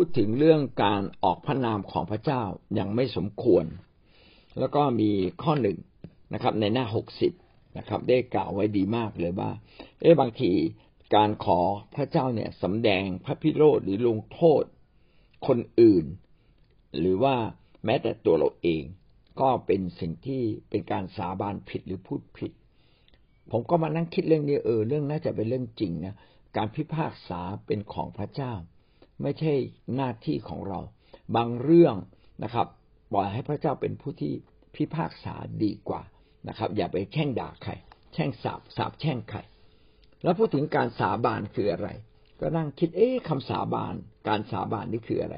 พูดถึงเรื่องการออกพระนามของพระเจ้าอย่างไม่สมควร แล้วก็มีข้อหนึ่งนะครับ ในหน้าหกสิบนะครับ ได้กล่าวไว้ดีมากเลยว่า เอ๊ะบางทีการขอพระเจ้าเนี่ยสำแดงพระพิโรธหรือลงโทษคนอื่น หรือว่าแม้แต่ตัวเราเอง ก็เป็นสิ่งที่เป็นการสาบานผิดหรือพูดผิด ผมก็มานั่งคิดเรื่องนี้เออเรื่องน่าจะเป็นเรื่องจริงนะการพิพากษาเป็นของพระเจ้า ไม่ใช่หน้าที่ของเรา บางเรื่องนะครับปล่อยให้พระเจ้าเป็นผู้ที่พิพากษาดีกว่านะครับ อย่าไปแช่งด่าใครแช่งสาบสาบแช่งใครแล้วพูดถึงการสาบานคืออะไร ก็นั่งคิดเอ๊ะคำสาบาน การสาบานนี่คืออะไร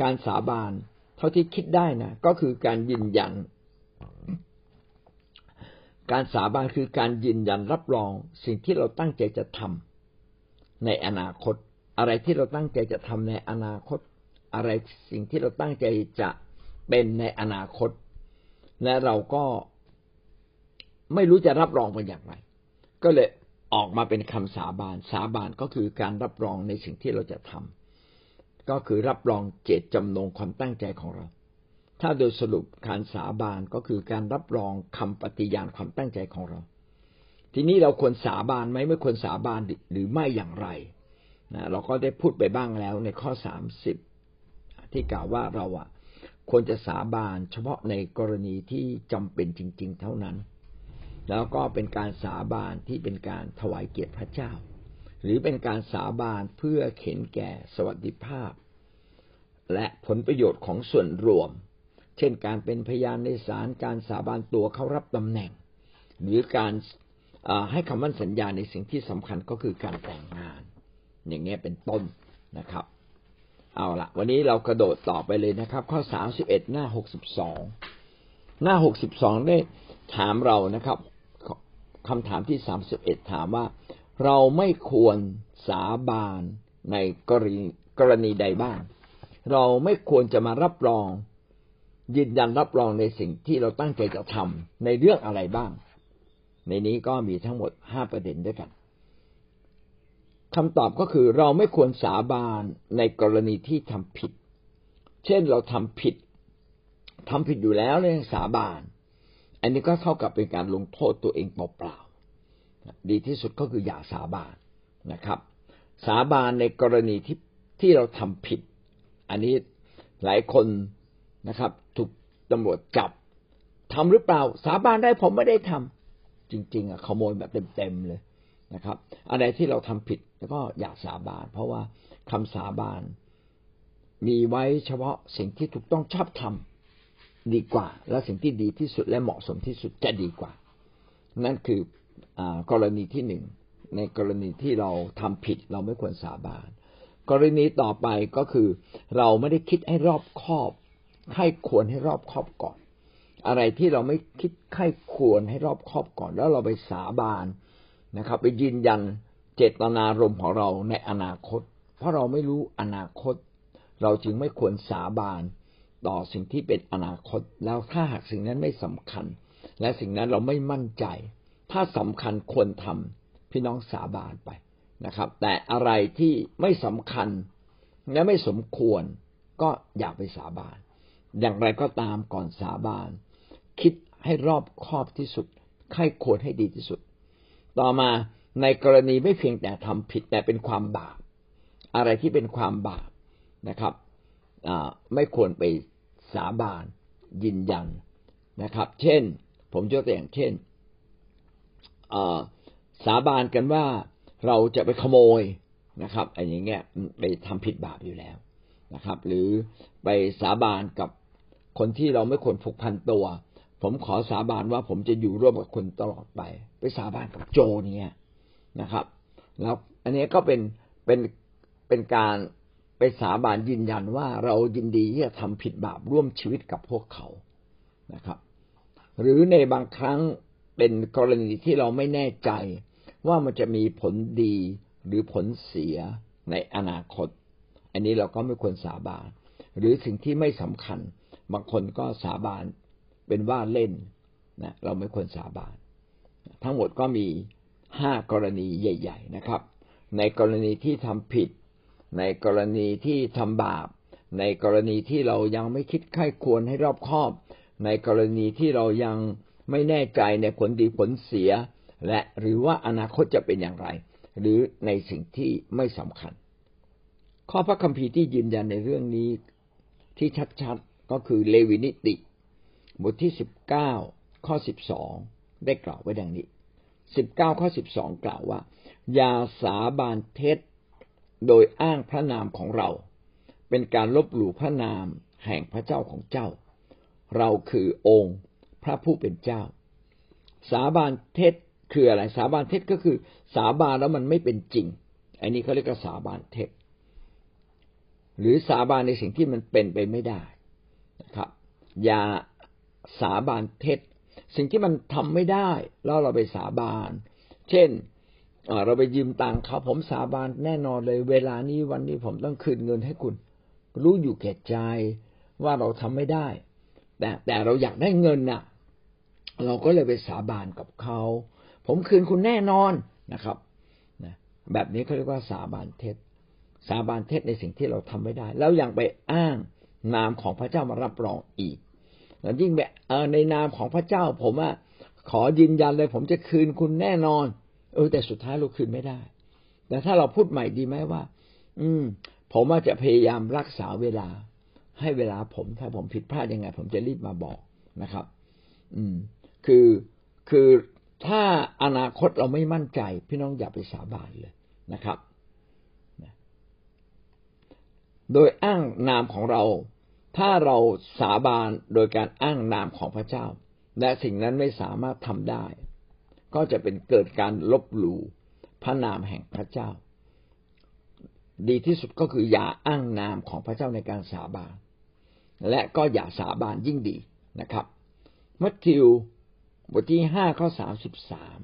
การสาบานเท่าที่คิดได้นะก็คือการยืนยัน การสาบานคือการยืนยันรับรองสิ่งที่เราตั้งใจจะทำในอนาคต อะไรที่เราตั้งใจจะทำในอนาคต อะไรสิ่งที่เราตั้งใจจะเป็นในอนาคต และเราก็ไม่รู้จะรับรองเป็นอย่างไร ก็เลยออกมาเป็นคำสาบาน สาบานก็คือการรับรองในสิ่งที่เราจะทำก็คือรับรองเจตจำนงความตั้งใจของเรา ถ้าโดยสรุปการสาบานก็คือการรับรองคำปฏิญาณความตั้งใจของเรา ทีนี้เราควรสาบานไหมไม่ควรสาบานหรือไม่อย่างไร นะเราก็ได้พูดไปบ้างแล้วในข้อสามสิบที่กล่าวว่าเราอะควรจะสาบานเฉพาะในกรณีที่จำเป็นจริง ๆ เท่านั้น แล้วก็เป็นการสาบานที่เป็นการถวายเกียรติพระเจ้า หรือเป็นการสาบานเพื่อเข็นแก่สวัสดิภาพ และผลประโยชน์ของส่วนรวม เช่นการเป็นพยานในศาลการสาบานตัวเข้ารับตำแหน่ง หรือการให้คำมั่นสัญญาในสิ่งที่สำคัญก็คือการแต่งงาน อย่างเงี้ยเป็นต้นนะครับ เอาละวันนี้เรากระโดดต่อไปเลยนะครับ ข้อสามสิบเอ็ดหน้าหกสิบสองหน้าหกสิบสองได้ถามเรานะครับคำถามที่สามสิบเอ็ดถามว่า เราไม่ควรสาบานในกรณีกรณีใดบ้าง เราไม่ควรจะมารับรอง ยืนยันรับรองในสิ่งที่เราตั้งใจจะทำในเรื่องอะไรบ้าง ในนี้ก็มีทั้งหมดห้าประเด็นด้วยกัน คำตอบก็คือเราไม่ควรสาบานในกรณีที่ทำผิด เช่นเราทำผิดทำผิดอยู่แล้วเลยสาบาน อันนี้ก็เท่ากับเป็นการลงโทษตัวเองเปล่าๆดีที่สุดก็คืออย่าสาบานนะครับ สาบานในกรณีที่ที่เราทำผิด อันนี้หลายคนนะครับ ถูกตำรวจจับทำหรือเปล่า สาบานได้ผมไม่ได้ทำจริง ๆอะขโมยแบบเต็มๆเลย นะครับ อะไรที่เราทำผิดแล้วก็อย่าสาบาน เพราะว่าคำสาบานมีไว้เฉพาะสิ่งที่ถูกต้องชอบทำดีกว่า และสิ่งที่ดีที่สุดและเหมาะสมที่สุดจะดีกว่า นั่นคืออกรณีที่หนึ่งในกรณีที่เราทำผิดเราไม่ควรสาบาน กรณีต่อไปก็คือเราไม่ได้คิดให้รอบคอบให้ควรให้รอบคอบก่อน อะไรที่เราไม่คิดให้ควรให้รอบคอบก่อน แล้วเราไปสาบาน นะครับ ไปยืนยันเจตนารมณ์ของเราในอนาคต เพราะเราไม่รู้อนาคต เราจึงไม่ควรสาบานต่อสิ่งที่เป็นอนาคต แล้วถ้าหากสิ่งนั้นไม่สำคัญ และสิ่งนั้นเราไม่มั่นใจ ถ้าสำคัญควรทำพี่น้องสาบานไปนะครับ แต่อะไรที่ไม่สำคัญและไม่สมควรก็อย่าไปสาบาน อย่างไรก็ตามก่อนสาบาน คิดให้รอบคอบที่สุด ใครควรให้ดีที่สุด ต่อมาในกรณีไม่เพียงแต่ทำผิดแต่เป็นความบาปอะไรที่เป็นความบาปนะครับไม่ควรไปสาบานยืนยันนะครับ เช่น ผมยกตัวอย่างเช่นสาบานกันว่าเราจะไปขโมยนะครับอันอย่างเงี้ยไปทำผิดบาปอยู่แล้วนะครับ หรือไปสาบานกับคนที่เราไม่ควรผูกพันตัว ผมขอสาบานว่าผมจะอยู่ร่วมกับคนตลอดไป ไปสาบานกับโจเนี่ยนะครับ แล้วอันนี้ก็เป็นเป็นเป็นการไปสาบานยืนยันว่าเรายินดีที่จะทำผิดบาปร่วมชีวิตกับพวกเขานะครับ หรือในบางครั้งเป็นกรณีที่เราไม่แน่ใจว่ามันจะมีผลดีหรือผลเสียในอนาคต อันนี้เราก็ไม่ควรสาบาน หรือสิ่งที่ไม่สำคัญ บางคนก็สาบาน เป็นว่าเล่นนะเราไม่ควรสาบาน ทั้งหมดก็มีห้ากรณีใหญ่ ๆนะครับ ในกรณีที่ทำผิด ในกรณีที่ทำบาป ในกรณีที่เรายังไม่คิดไข้ควรให้รอบคอบ ในกรณีที่เรายังไม่แน่ใจในผลดีผลเสีย และหรือว่าอนาคตจะเป็นอย่างไร หรือในสิ่งที่ไม่สำคัญ ข้อพระคัมภีร์ที่ยืนยันในเรื่องนี้ที่ชัดๆก็คือเลวินิติ บทที่สิบเก้าข้อสิบสองได้กล่าวไว้ดังนี้สิบเก้าข้อสิบสองกล่าวว่า อย่าสาบานเท็จโดยอ้างพระนามของเรา เป็นการลบหลู่พระนามแห่งพระเจ้าของเจ้า เราคือองค์พระผู้เป็นเจ้า สาบานเท็จคืออะไรสาบานเท็จก็คือ สาบานแล้วมันไม่เป็นจริง อันนี้เขาเรียกว่าสาบานเท็จ หรือสาบานในสิ่งที่มันเป็นไปไม่ได้นะครับ อย่า สาบานเท็จ สิ่งที่มันทำไม่ได้แล้วเราไปสาบาน เช่นเราไปยืมตังค์เขาผมสาบานแน่นอนเลย เวลานี้วันนี้ผมต้องคืนเงินให้คุณ รู้อยู่แก่ใจว่าเราทำไม่ได้ แต่แต่เราอยากได้เงินน่ะ เราก็เลยไปสาบานกับเขา ผมคืนคุณแน่นอนนะครับแบบนี้เขาเรียกว่าสาบานเท็จ สาบานเท็จในสิ่งที่เราทำไม่ได้ แล้วยังไปอ้างนามของพระเจ้ามารับรองอีก ยิ่งแบบในนามของพระเจ้า ผมอะขอยืนยันเลย ผมจะคืนคุณแน่นอน เออแต่สุดท้ายเราคืนไม่ได้ แต่ถ้าเราพูดใหม่ดีไหมว่า อืม ผมอาจจะพยายามรักษาเวลา ให้เวลาผมถ้าผมผิดพลาดยังไง ผมจะรีบมาบอกนะครับ อืม คือคือถ้าอนาคตเราไม่มั่นใจ พี่น้องอย่าไปสาบานเลยนะครับ โดยอ้างนามของเรา ถ้าเราสาบานโดยการอ้างนามของพระเจ้า และสิ่งนั้นไม่สามารถทำได้ ก็จะเป็นเกิดการลบหลู่พระนามแห่งพระเจ้า ดีที่สุดก็คืออย่าอ้างนามของพระเจ้าในการสาบาน และก็อย่าสาบานยิ่งดีนะครับมัทธิวบทที่ห้าข้อสามสิบสาม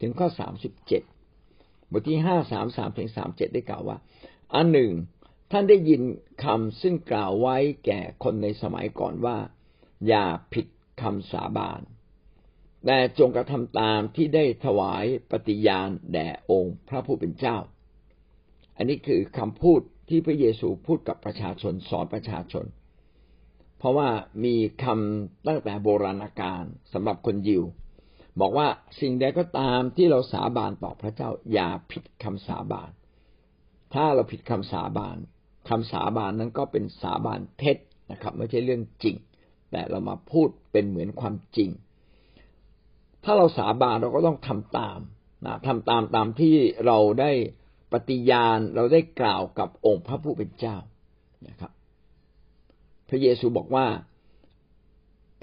ถึงข้อสามสิบเจ็ดบทที่ห้าสามสามถึงสามเจ็ดได้กล่าวว่า อันหนึ่ง ท่านได้ยินคำซึ่งกล่าวไว้แก่คนในสมัยก่อนว่า อย่าผิดคำสาบาน แต่จงกระทำตามที่ได้ถวายปฏิญาณแด่องค์พระผู้เป็นเจ้า อันนี้คือคำพูดที่พระเยซูพูดกับประชาชนสอนประชาชน เพราะว่ามีคำตั้งแต่โบราณกาลสำหรับคนยิว บอกว่าสิ่งใดก็ตามที่เราสาบานต่อพระเจ้า อย่าผิดคำสาบาน ถ้าเราผิดคำสาบาน คำสาบานนั้นก็เป็นสาบานเท็จนะครับ ไม่ใช่เรื่องจริง แต่เรามาพูดเป็นเหมือนความจริง ถ้าเราสาบานเราก็ต้องทำตามนะทำตามตามที่เราได้ปฏิญาณเราได้กล่าวกับองค์พระผู้เป็นเจ้านะครับ พระเยซูบอกว่า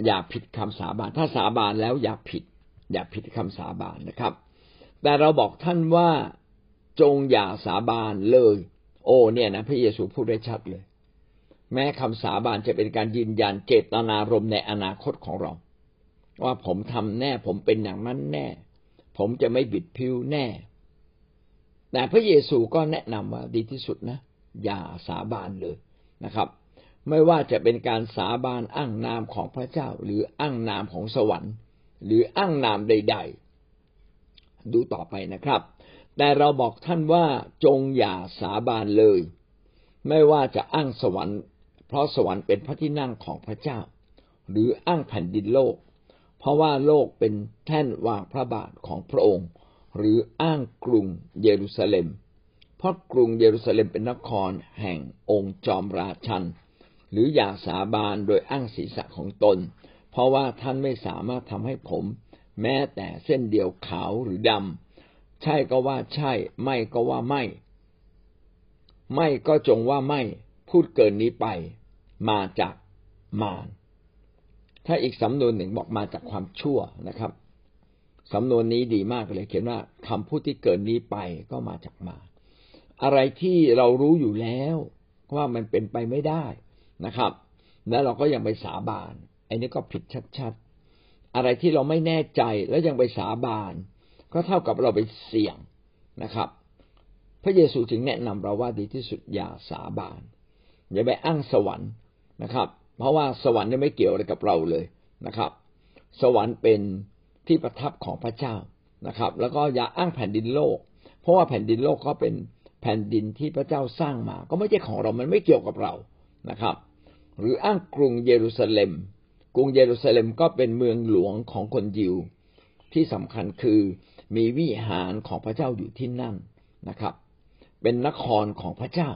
อย่าผิดคำสาบาน ถ้าสาบานแล้วอย่าผิด อย่าผิดคำสาบานนะครับ แต่เราบอกท่านว่าจงอย่าสาบานเลย โอ้เนี่ยนะพระเยซูพูดได้ชัดเลย แม้คำสาบานจะเป็นการยืนยันเจตนารมณ์ในอนาคตของเรา ว่าผมทำแน่ผมเป็นอย่างนั้นแน่ ผมจะไม่บิดพิ้วแน่ แต่พระเยซูก็แนะนำว่าดีที่สุดนะ อย่าสาบานเลยนะครับ ไม่ว่าจะเป็นการสาบานอ้างนามของพระเจ้า หรืออ้างนามของสวรรค์ หรืออ้างนามใด ๆ ดูต่อไปนะครับ แต่เราบอกท่านว่าจงอย่าสาบานเลย ไม่ว่าจะอ้างสวรรค์ เพราะสวรรค์เป็นพระที่นั่งของพระเจ้า หรืออ้างแผ่นดินโลก เพราะว่าโลกเป็นแท่นวางพระบาทของพระองค์ หรืออ้างกรุงเยรูซาเล็ม เพราะกรุงเยรูซาเล็มเป็นนครแห่งองค์จอมราชัน หรืออย่าสาบานโดยอ้างศีรษะของตน เพราะว่าท่านไม่สามารถทำให้ผม แม้แต่เส้นเดียวขาวหรือดำ ใช่ก็ว่าใช่ ไม่ก็ว่าไม่ ไม่ก็จงว่าไม่ พูดเกินนี้ไป มาจากมารถ้าอีกสำนวนหนึ่งบอกมาจากความชั่วนะครับสำนวนนี้ดีมากเลย เขียนว่าคำพูดที่เกินนี้ไปก็มาจากมาอะไรที่เรารู้อยู่แล้วว่ามันเป็นไปไม่ได้นะครับ แล้วเราก็ยังไปสาบานไอ้นี้ก็ผิดชัดๆอะไรที่เราไม่แน่ใจแล้วยังไปสาบาน ก็เท่ากับเราไปเสี่ยงนะครับ พระเยซูจึงแนะนำเราว่าดีที่สุดอย่าสาบาน อย่าไปอ้างสวรรค์นะครับ เพราะว่าสวรรค์ไม่เกี่ยวอะไรกับเราเลยนะครับ สวรรค์เป็นที่ประทับของพระเจ้านะครับ แล้วก็อย่าอ้างแผ่นดินโลก เพราะว่าแผ่นดินโลกก็เป็นแผ่นดินที่พระเจ้าสร้างมา ก็ไม่ใช่ของเรา มันไม่เกี่ยวกับเรานะครับ หรืออ้างกรุงเยรูซาเล็ม กรุงเยรูซาเล็มก็เป็นเมืองหลวงของคนยิว ที่สำคัญคือ มีวิหารของพระเจ้าอยู่ที่นั่นนะครับ เป็นนครของพระเจ้า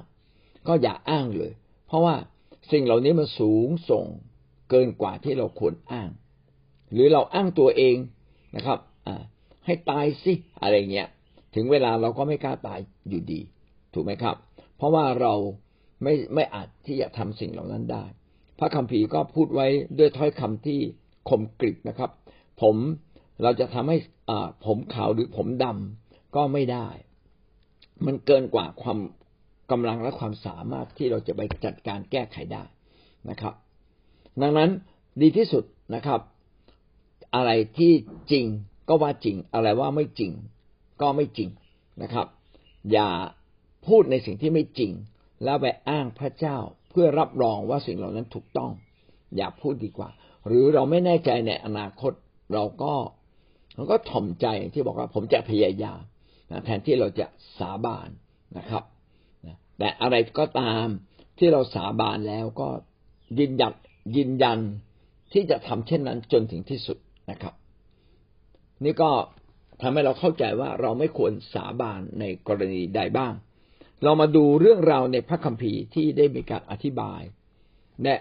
ก็อย่าอ้างเลย เพราะว่าสิ่งเหล่านี้มันสูงส่งเกินกว่าที่เราควรอ้าง หรือเราอ้างตัวเองนะครับอ่าให้ตายสิอะไรเงี้ย ถึงเวลาเราก็ไม่กล้าตายอยู่ดี ถูกไหมครับ เพราะว่าเราไม่ไม่อาจที่จะทำสิ่งเหล่านั้นได้ พระคัมภีร์ก็พูดไว้ด้วยถ้อยคำที่คมกริบนะครับ ผมเราจะทำให้ ผมขาวหรือผมดำก็ไม่ได้ มันเกินกว่าความกำลังและความสามารถที่เราจะไปจัดการแก้ไขได้นะครับ ดังนั้นดีที่สุดนะครับ อะไรที่จริงก็ว่าจริง อะไรว่าไม่จริง ก็ไม่จริงนะครับ อย่าพูดในสิ่งที่ไม่จริง แล้วไปอ้างพระเจ้าเพื่อรับรองว่าสิ่งเหล่านั้นถูกต้อง อย่าพูดดีกว่า หรือเราไม่แน่ใจในอนาคตเราก็ เราก็ถ่อมใจที่บอกว่าผมจะพยายามแทนที่เราจะสาบานนะครับแต่อะไรก็ตามที่เราสาบานแล้วก็ยืนยันยืนยันที่จะทำเช่นนั้นจนถึงที่สุดนะครับ นี่ก็ทำให้เราเข้าใจว่าเราไม่ควรสาบานในกรณีใดบ้าง เรามาดูเรื่องราวในพระคัมภีร์ที่ได้มีการอธิบาย และ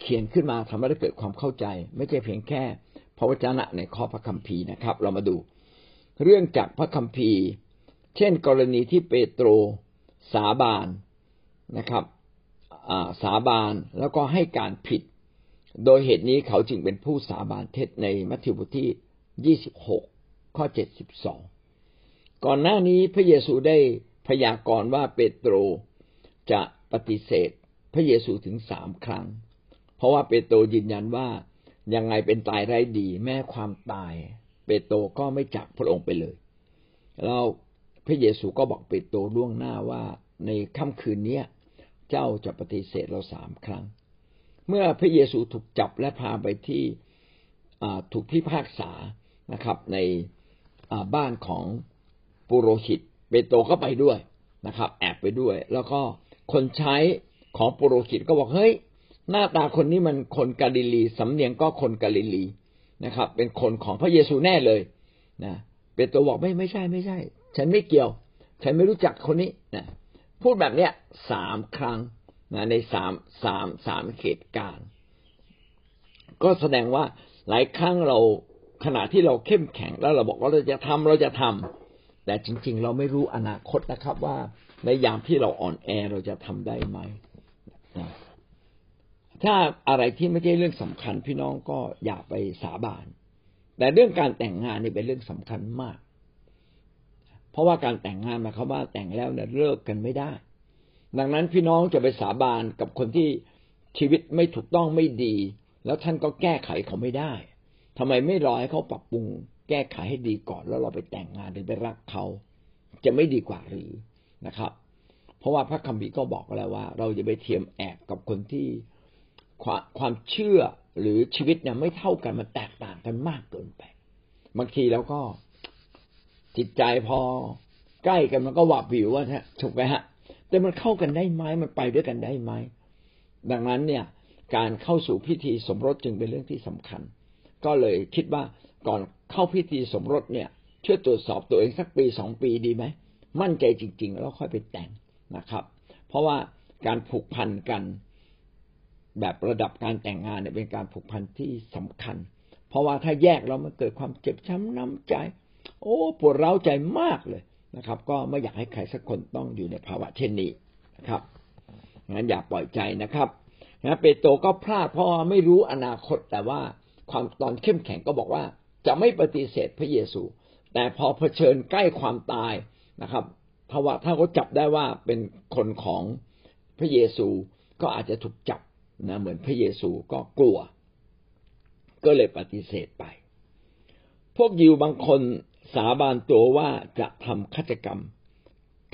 เขียนขึ้นมาทำให้เราเกิดความเข้าใจ ไม่ใช่เพียงแค่ พระวจนะในข้อพระคัมภีร์นะครับ เรามาดู เรื่องจากพระคัมภีร์ เช่น กรณีที่เปโตรสาบานนะครับสาบานแล้วก็ให้การผิด โดยเหตุนี้เขาจึงเป็นผู้สาบานเท็จในมัทธิวบทที่ยี่สิบหกข้อเจ็ดสิบสองก่อนหน้านี้พระเยซูได้พยากรณ์ว่าเปโตรจะปฏิเสธ พระเยซูถึงสามครั้ง เพราะว่าเปโตรยืนยันว่า ยังไงเป็นตายไร้ดี แม้ความตาย เปโตรก็ไม่จากพระองค์ไปเลยแล้วพระเยซูก็บอกเปโตรล่วงหน้าว่าในค่ำคืนนี้เจ้าจะปฏิเสธเราสามครั้ง เมื่อพระเยซูถูกจับและพาไปที่ถูกพิพากษานะครับ ในบ้านของปุโรหิต เปโตรก็ไปด้วยนะครับ แอบไปด้วย แล้วก็คนใช้ของปุโรหิตก็บอกเฮ้ย หน้าตาคนนี้มันคนกาลิลีสำเนียงก็คนกาลิลีนะครับ เป็นคนของพระเยซูแน่เลยนะเปโตรบอกไม่ไม่ใช่ไม่ใช่ ฉันไม่เกี่ยว ฉันไม่รู้จักคนนี้นะพูดแบบเนี้ยสามครั้งนะในสามสามสามเหตุการณ์ก็แสดงว่าหลายครั้งเราขณะที่เราเข้มแข็งแล้วเราบอกว่าเราจะทำเราจะทำแต่จริง ๆ เราไม่รู้อนาคตนะครับว่าในยามที่เราอ่อนแอเราจะทำได้ไหม ถ้าอะไรที่ไม่ใช่เรื่องสำคัญ พี่น้องก็อย่าไปสาบาน แต่เรื่องการแต่งงานนี่เป็นเรื่องสำคัญมาก เพราะว่าการแต่งงานมาเขาว่าแต่งแล้วเนี่ยเลิกกันไม่ได้ ดังนั้นพี่น้องจะไปสาบานกับคนที่ชีวิตไม่ถูกต้องไม่ดี แล้วท่านก็แก้ไขเขาไม่ได้ทำไมไม่รอให้เขาปรับปรุง แก้ไขให้ดีก่อนแล้วเราไปแต่งงานหรือไปรักเขา จะไม่ดีกว่าหรือนะครับ เพราะว่าพระคัมภีร์ก็บอกแล้วว่า เราจะไปเทียมแอบกับคนที่ ความเชื่อหรือชีวิตเนี่ยไม่เท่ากันมันแตกต่างกันมากเกินไป บางทีแล้วก็จิตใจพอใกล้กันมันก็หวาบวิวว่าถูกไหมฮะ แต่มันเข้ากันได้ไหมมันไปด้วยกันได้ไหมดังนั้นเนี่ยการเข้าสู่พิธีสมรสจึงเป็นเรื่องที่สำคัญ ก็เลยคิดว่าก่อนเข้าพิธีสมรสเนี่ยช่วยตรวจสอบตัวเองสักปีสองปีดีไหมมั่นใจจริง ๆ แล้วค่อยไปแต่งนะครับ เพราะว่าการผูกพันกัน แบบระดับการแต่งงานเนี่ยเป็นการผูกพันที่สำคัญ เพราะว่าถ้าแยกแล้วมันเกิดความเจ็บช้ำน้ำใจ โอ้ปวดร้าวใจมากเลยนะครับ ก็ไม่อยากให้ใครสักคนต้องอยู่ในภาวะเช่นนี้นะครับงั้นอย่าปล่อยใจนะครับนะเปโตรก็พลาดเพราะว่าไม่รู้อนาคตแต่ว่าความตอนเข้มแข็งก็บอกว่า จะไม่ปฏิเสธพระเยซู แต่พอเผชิญใกล้ความตายนะครับถ้าว่าถ้าเขาจับได้ว่าเป็นคนของพระเยซูก็อาจจะถูกจับ นะเหมือนพระเยซูก็กลัว ก็เลยปฏิเสธไป พวกยิวบางคนสาบานตัวว่าจะทำฆาตกรรม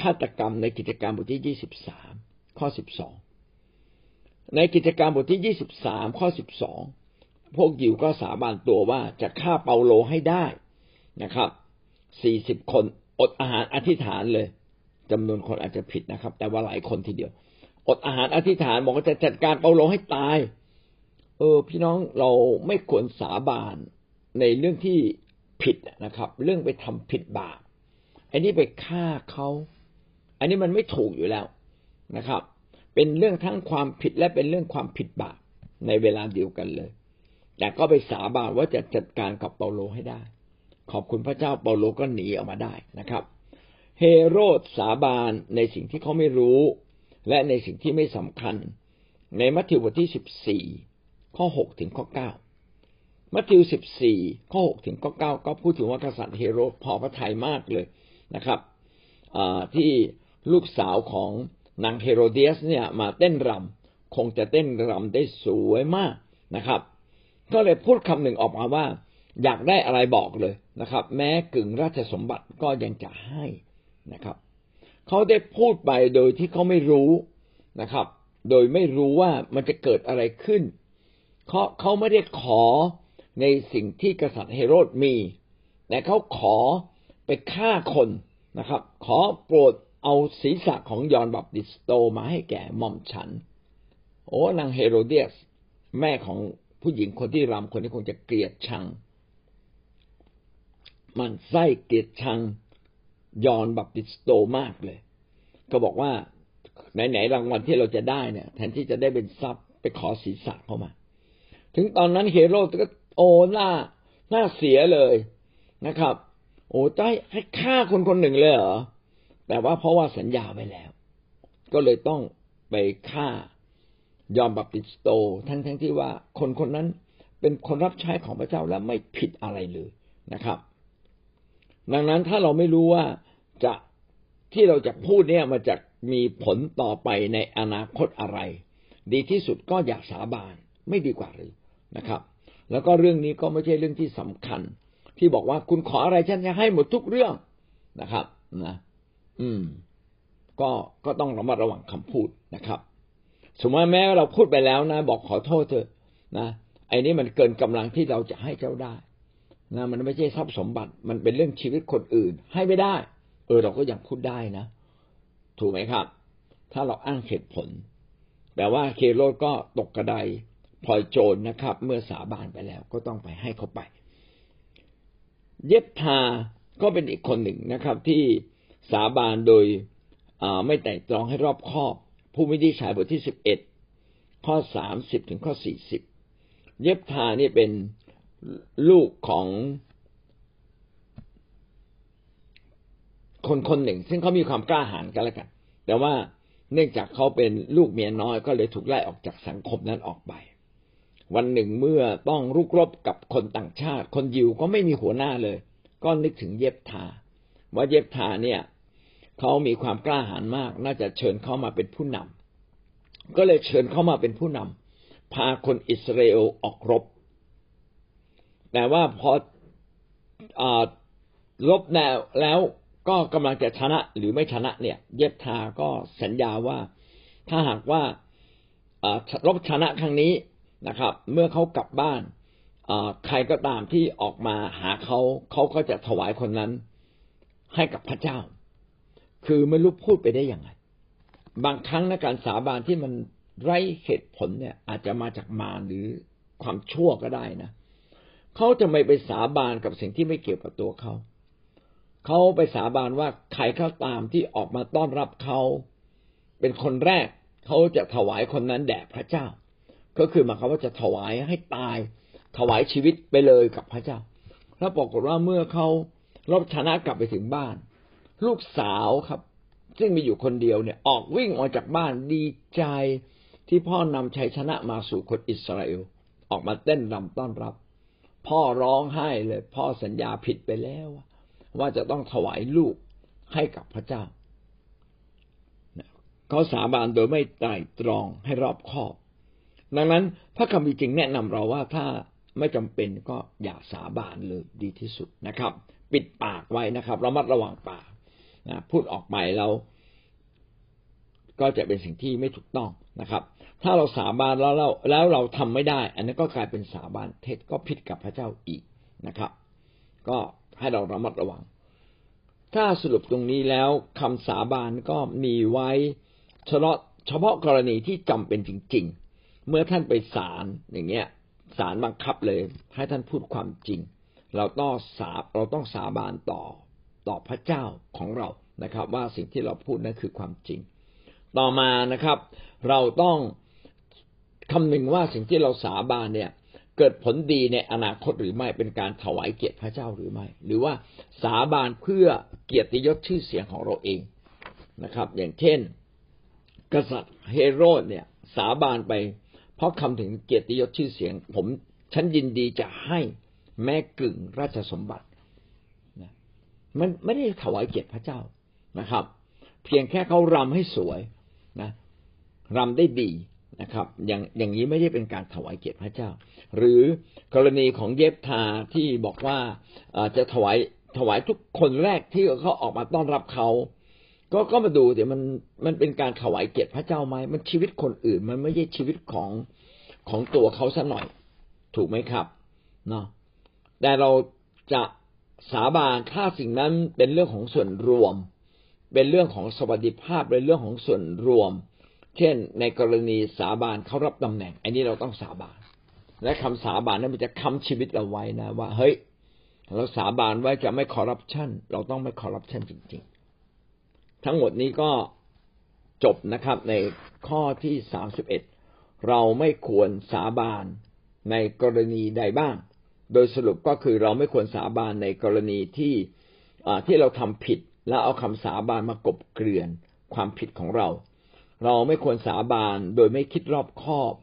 ฆาตกรรมในกิจการบทที่ยี่สิบสามข้อสิบสองในกิจการบทที่ยี่สิบสามข้อสิบสองพวกยิวก็สาบานตัวว่าจะฆ่าเปาโลให้ได้นะครับสี่สิบคนอดอาหารอธิษฐานเลยจจำนวนคนอาจจะผิดนะครับ แต่ว่าหลายคนทีเดียว อดอาหารอธิษฐานบอกว่าจะจัดการเปาโลให้ตาย เออ พี่น้องเราไม่ควรสาบานในเรื่องที่ผิดนะครับ เรื่องไปทำผิดบาปอันนี้ไปฆ่าเขาอันนี้มันไม่ถูกอยู่แล้วนะครับ เป็นเรื่องทั้งความผิดและเป็นเรื่องความผิดบาปในเวลาเดียวกันเลย แต่ก็ไปสาบานว่าจะจัดการกับเปาโลให้ได้ ขอบคุณพระเจ้าเปาโลก็หนีออกมาได้นะครับ เฮโรดสาบานในสิ่งที่เขาไม่รู้ และในสิ่งที่ไม่สำคัญ ในมัทธิวบทที่สิบสี่ข้อหกถึงข้อเก้ามัทธิวสิบสี่ข้อหกถึงข้อเก้าก็พูดถึงว่ากษัตริย์เฮโรดพอพระทัยมากเลยนะครับที่ลูกสาวของนางเฮโรเดียสเนี่ยมาเต้นรำคงจะเต้นรำได้สวยมากนะครับ ก็เลยพูดคำหนึ่งออกมาว่า อยากได้อะไรบอกเลยนะครับ แม้กึ่งราชสมบัติก็ยังจะให้นะครับ เขาได้พูดไปโดยที่เขาไม่รู้นะครับ โดยไม่รู้ว่ามันจะเกิดอะไรขึ้นเขาเขาไม่ได้ขอในสิ่งที่กษัตริย์เฮโรดมี แต่เขาขอไปฆ่าคนนะครับ ขอโปรดเอาศีรษะของยอนบัพติสโตมาให้แก่หม่อมฉัน โอ้นางเฮโรเดียส แม่ของผู้หญิงคนที่รำคนนี้คงจะเกลียดชัง หมั่นไส้เกลียดชัง ยอนบัพติสโตมากเลย ก็บอกว่าไหนๆรางวัลที่เราจะได้เนี่ย แทนที่จะได้เป็นทรัพย์ไปขอศีรษะเขามา ถึงตอนนั้นเฮโรดก็โอ้หน้าหน้าเสียเลยนะครับ โอ้ใจให้ฆ่าคนคนหนึ่งเลยเหรอแต่ว่าเพราะว่าสัญญาไว้แล้ว ก็เลยต้องไปฆ่ายอมบัพติสโต ทั้งทั้งที่ว่าคนคนนั้นเป็นคนรับใช้ของพระเจ้าและไม่ผิดอะไรเลยนะครับ ดังนั้นถ้าเราไม่รู้ว่าจะที่เราจะพูดเนี่ยมันจะมีผลต่อไปในอนาคตอะไร ดีที่สุดก็อย่าสาบานไม่ดีกว่าหรือนะครับ แล้วก็เรื่องนี้ก็ไม่ใช่เรื่องที่สำคัญ ที่บอกว่าคุณขออะไรฉันจะให้หมดทุกเรื่องนะครับนะอืม ก็ก็ต้องระมัดระวังคำพูดนะครับ สมมติแม้เราพูดไปแล้วนะ บอกขอโทษเถอะนะไอ้นี้มันเกินกำลังที่เราจะให้เจ้าได้ นะมันไม่ใช่ทรัพย์สมบัติ มันเป็นเรื่องชีวิตคนอื่น ให้ไม่ได้ เออ เราก็ยังพูดได้นะ ถูกไหมครับ ถ้าเราอ้างเหตุผลแต่ว่าเคโรดก็ตกกระไดพลอยโจรนะครับ เมื่อสาบานไปแล้วก็ต้องไปให้เขาไป เย็บทาก็เป็นอีกคนหนึ่งนะครับ ที่สาบานโดยไม่แต่ตรองให้รอบคอบ ผู้วินิจฉัยบทที่สิบเอ็ดข้อสามสิบถึงข้อสี่สิบเย็บทานี่เป็น ลูกของคนคนหนึ่ง ซึ่งเขามีความกล้าหาญกันแล้วกัน แต่ว่าเนื่องจากเขาเป็นลูกเมียน้อยก็เลยถูกไล่ออกจากสังคมนั้นออกไป วันหนึ่งเมื่อต้องรุกรบกับคนต่างชาติ คนยิวก็ไม่มีหัวหน้าเลย ก็นึกถึงเย็บทา ว่าเย็บทาเนี่ยเขามีความกล้าหาญมาก น่าจะเชิญเขามาเป็นผู้นำก็เลยเชิญเขามาเป็นผู้นำพาคนอิสราเอลออกรบ แต่ว่าพออรบแนวแล้วก็กำลังจะชนะหรือไม่ชนะเนี่ย เยบทาก็สัญญาว่าถ้าหากว่ารบชนะครั้งนี้นะครับ เมื่อเขากลับบ้านใครก็ตามที่ออกมาหาเขาเขาก็จะถวายคนนั้นให้กับพระเจ้า คือไม่รู้พูดไปได้ยังไง บางครั้งในการสาบานที่มันไร้เหตุผลเนี่ย อาจจะมาจากมารหรือความชั่วก็ได้นะ เขาจะไม่ไปสาบานกับสิ่งที่ไม่เกี่ยวกับตัวเขาเขาไปสาบานว่าใครเข้าตามที่ออกมาต้อนรับเขาเป็นคนแรกเขาจะถวายคนนั้นแด่พระเจ้า ก็คือหมายความว่าจะถวายให้ตาย ถวายชีวิตไปเลยกับพระเจ้า แล้วปรากฏว่าเมื่อเขารบชนะกลับไปถึงบ้าน ลูกสาวครับ ซึ่งมีอยู่คนเดียวเนี่ย ออกวิ่งออกจากบ้านดีใจที่พ่อนำชัยชนะมาสู่คนอิสราเอลออกมาเต้นรำต้อนรับ พ่อร้องไห้เลย พ่อสัญญาผิดไปแล้ว ว่าจะต้องถวายลูกให้กับพระเจ้าเขาสาบานโดยไม่ไตรตรองให้รอบคอบ ดังนั้นพระคำพีจริงแนะนำเราว่าถ้าไม่จำเป็นก็อย่าสาบานเลยดีที่สุดนะครับ ปิดปากไว้นะครับระมัดระวังปากนะพูดออกไปแล้ว ก็จะเป็นสิ่งที่ไม่ถูกต้องนะครับ ถ้าเราสาบานแล้วเราแล้วเราทำไม่ได้ อันนั้นก็กลายเป็นสาบานเท็จก็ผิดกับพระเจ้าอีกนะครับ ก็ให้เราระมัดระวัง ถ้าสรุปตรงนี้แล้วคำสาบานก็มีไว้เฉพาะเฉพาะกรณีที่จำเป็นจริง ๆ เมื่อท่านไปศาลอย่างเงี้ยศาลบังคับเลย ให้ท่านพูดความจริง เราต้องสาเราต้องสาบานต่อต่อพระเจ้าของเรานะครับ ว่าสิ่งที่เราพูดนั้นคือความจริง ต่อมานะครับ เราต้องคำนึงว่าสิ่งที่เราสาบานเนี่ย เกิดผลดีในอนาคตหรือไม่เป็นการถวายเกียรติพระเจ้าหรือไม่ หรือว่าสาบานเพื่อเกียรติยศชื่อเสียงของเราเองนะครับ อย่างเช่น กษัตริย์เฮโรดเนี่ย สาบานไป เพราะคำถึงเกียรติยศชื่อเสียง ผมฉันยินดีจะให้แม้กึ่งราชสมบัตินะมันไม่ได้ถวายเกียรติพระเจ้านะครับ เพียงแค่เขารำให้สวย รำได้ดีนะครับ อย่างอย่างนี้ไม่ได้เป็นการถวายเกียรติพระเจ้า หรือกรณีของเยบทาที่บอกว่าจะถวายถวายทุกคนแรกที่เขาออกมาต้อนรับเขาก็ก็มาดูเดี๋ยวมันมันเป็นการถวายเกียรติพระเจ้าไหมมันชีวิตคนอื่น มันไม่ใช่ชีวิตของของตัวเขาซะหน่อย ถูกไหมครับเนาะแต่เราจะสาบานถ้าสิ่งนั้นเป็นเรื่องของส่วนรวม เป็นเรื่องของสวัสดิภาพเป็นเรื่องของส่วนรวม เช่น ในกรณีสาบานเขารับตำแหน่ง อันนี้เราต้องสาบาน และคำสาบานนั้นมันจะค้ำชีวิตเราไว้นะ ว่า เฮ้ย เราสาบานไว้จะไม่คอร์รัปชันเราต้องไม่คอร์รัปชันจริง ๆ ทั้งหมดนี้ก็จบนะครับ ในข้อที่สามสิบเอ็ดเราไม่ควรสาบานในกรณีใดบ้าง โดยสรุปก็คือเราไม่ควรสาบานในกรณีที่ที่เราทำผิด แล้วเอาคำสาบานมากบเกลื่อนความผิดของเรา เราไม่ควรสาบานโดยไม่คิดรอบคอบ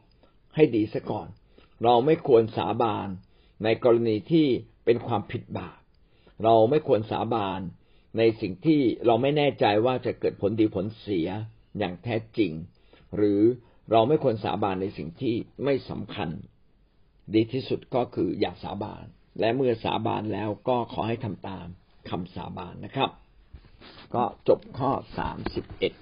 ให้ดีซะก่อน เราไม่ควรสาบานในกรณีที่เป็นความผิดบาป เราไม่ควรสาบานในสิ่งที่เราไม่แน่ใจว่าจะเกิดผลดีผลเสียอย่างแท้จริง หรือเราไม่ควรสาบานในสิ่งที่ไม่สำคัญ ดีที่สุดก็คืออย่าสาบาน และเมื่อสาบานแล้วก็ขอให้ทำตามคำสาบานนะครับ ก็จบข้อสามสิบเอ็ด